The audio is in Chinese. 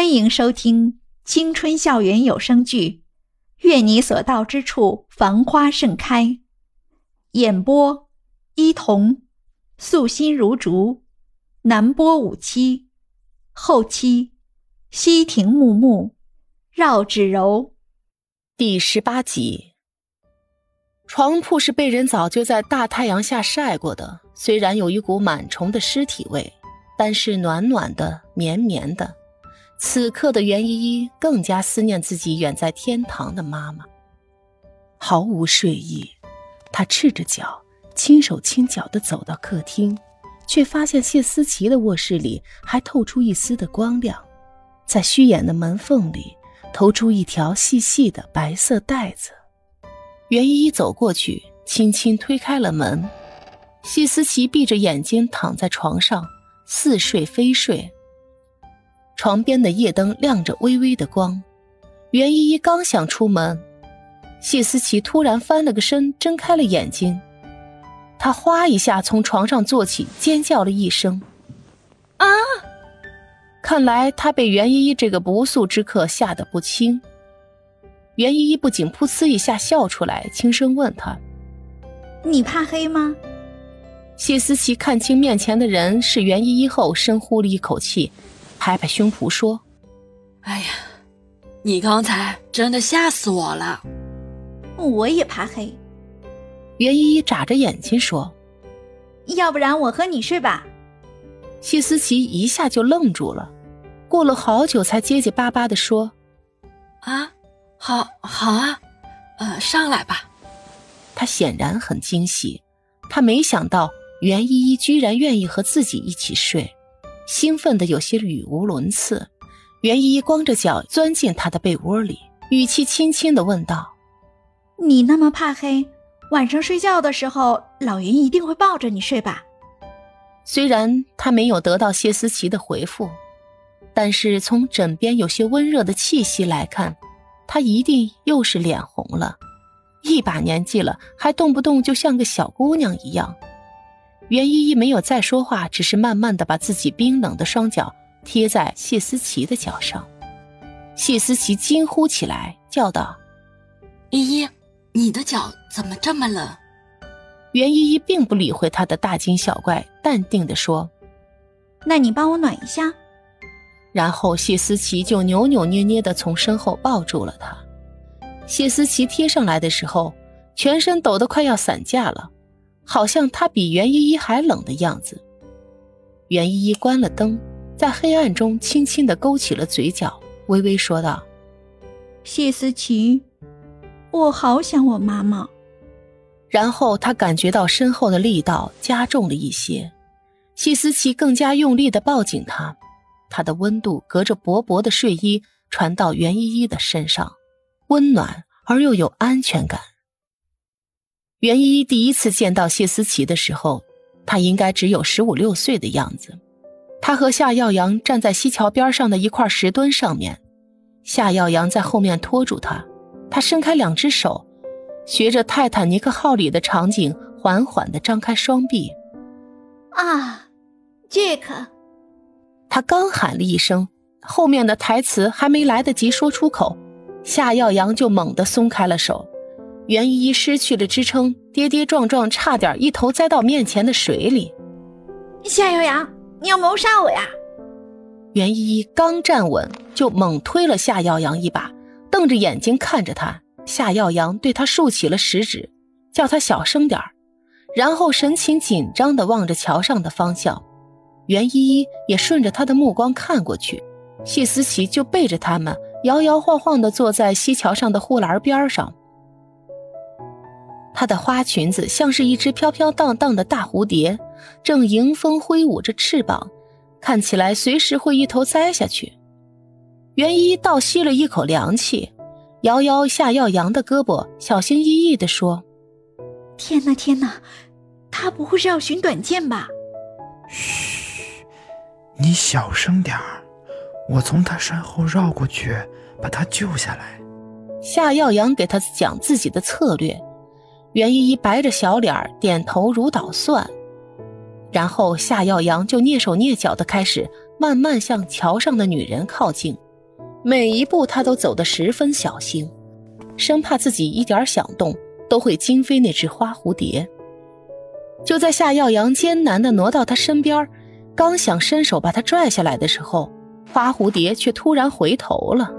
欢迎收听青春校园有声剧《愿你所到之处繁花盛开》，演播：伊童，素心如竹，南波五七，后期：西亭木木，绕指柔。第十八集。床铺是被人早就在大太阳下晒过的，虽然有一股螨虫的尸体味，但是暖暖的、绵绵的。此刻的袁依依更加思念自己远在天堂的妈妈，毫无睡意。她赤着脚，轻手轻脚地走到客厅，却发现谢思琪的卧室里还透出一丝的光亮，在虚掩的门缝里投出一条细细的白色带子。袁依依走过去，轻轻推开了门。谢思琪闭着眼睛躺在床上，似睡非睡。床边的夜灯亮着微微的光，袁依依刚想出门，谢思琪突然翻了个身，睁开了眼睛。她哗一下从床上坐起，尖叫了一声：“啊！”看来她被袁依依这个不速之客吓得不轻。袁依依不仅噗呲一下笑出来，轻声问她：“你怕黑吗？”谢思琪看清面前的人是袁依依后，深呼了一口气。拍拍胸脯说：“哎呀，你刚才真的吓死我了。我也怕黑。”袁依依眨着眼睛说：“要不然我和你睡吧。”谢思琪一下就愣住了，过了好久才结结巴巴的说：“啊，好，好啊，呃，上来吧。”他显然很惊喜，他没想到袁依依居然愿意和自己一起睡。兴奋的有些语无伦次，袁依依光着脚钻进他的被窝里，语气轻轻的问道：“你那么怕黑，晚上睡觉的时候，老袁一定会抱着你睡吧？”虽然他没有得到谢思琪的回复，但是从枕边有些温热的气息来看，他一定又是脸红了。一把年纪了，还动不动就像个小姑娘一样。袁依依没有再说话，只是慢慢的把自己冰冷的双脚贴在谢思琪的脚上。谢思琪惊呼起来，叫道：“依依，你的脚怎么这么冷？”袁依依并不理会他的大惊小怪，淡定的说：“那你帮我暖一下。”然后谢思琪就扭扭捏捏的从身后抱住了他。谢思琪贴上来的时候，全身抖得快要散架了。好像他比袁依依还冷的样子。袁依依关了灯，在黑暗中轻轻的勾起了嘴角，微微说道：“谢思琪，我好想我妈妈。”然后他感觉到身后的力道加重了一些，谢思琪更加用力的抱紧他，他的温度隔着薄薄的睡衣传到袁依依的身上，温暖而又有安全感。袁依依第一次见到谢思琪的时候，她应该只有十五六岁的样子。她和夏耀阳站在西桥边上的一块石墩上面，夏耀阳在后面拖住她，她伸开两只手，学着泰坦尼克号里的场景，缓缓地张开双臂。啊，杰克！他刚喊了一声，后面的台词还没来得及说出口，夏耀阳就猛地松开了手。袁依依失去了支撑，跌跌撞撞，差点一头栽到面前的水里。夏耀阳，你要谋杀我呀！袁依依刚站稳，就猛推了夏耀阳一把，瞪着眼睛看着他。夏耀阳对他竖起了食指，叫他小声点儿，然后神情紧张地望着桥上的方向。袁依依也顺着他的目光看过去，谢思琪就背着他们，摇摇晃晃地坐在西桥上的护栏边上。她的花裙子像是一只飘飘荡荡的大蝴蝶，正迎风挥舞着翅膀，看起来随时会一头栽下去。袁一倒吸了一口凉气，摇摇夏耀阳的胳膊，小心翼翼地说：“天哪，天哪，他不会是要寻短见吧？”“嘘，你小声点儿，我从他身后绕过去，把他救下来。”夏耀阳给他讲自己的策略。袁依依白着小脸点头如捣蒜，然后夏耀阳就蹑手蹑脚的开始慢慢向桥上的女人靠近，每一步他都走得十分小心，生怕自己一点响动都会惊飞那只花蝴蝶。就在夏耀阳艰难的挪到他身边，刚想伸手把他拽下来的时候，花蝴蝶却突然回头了。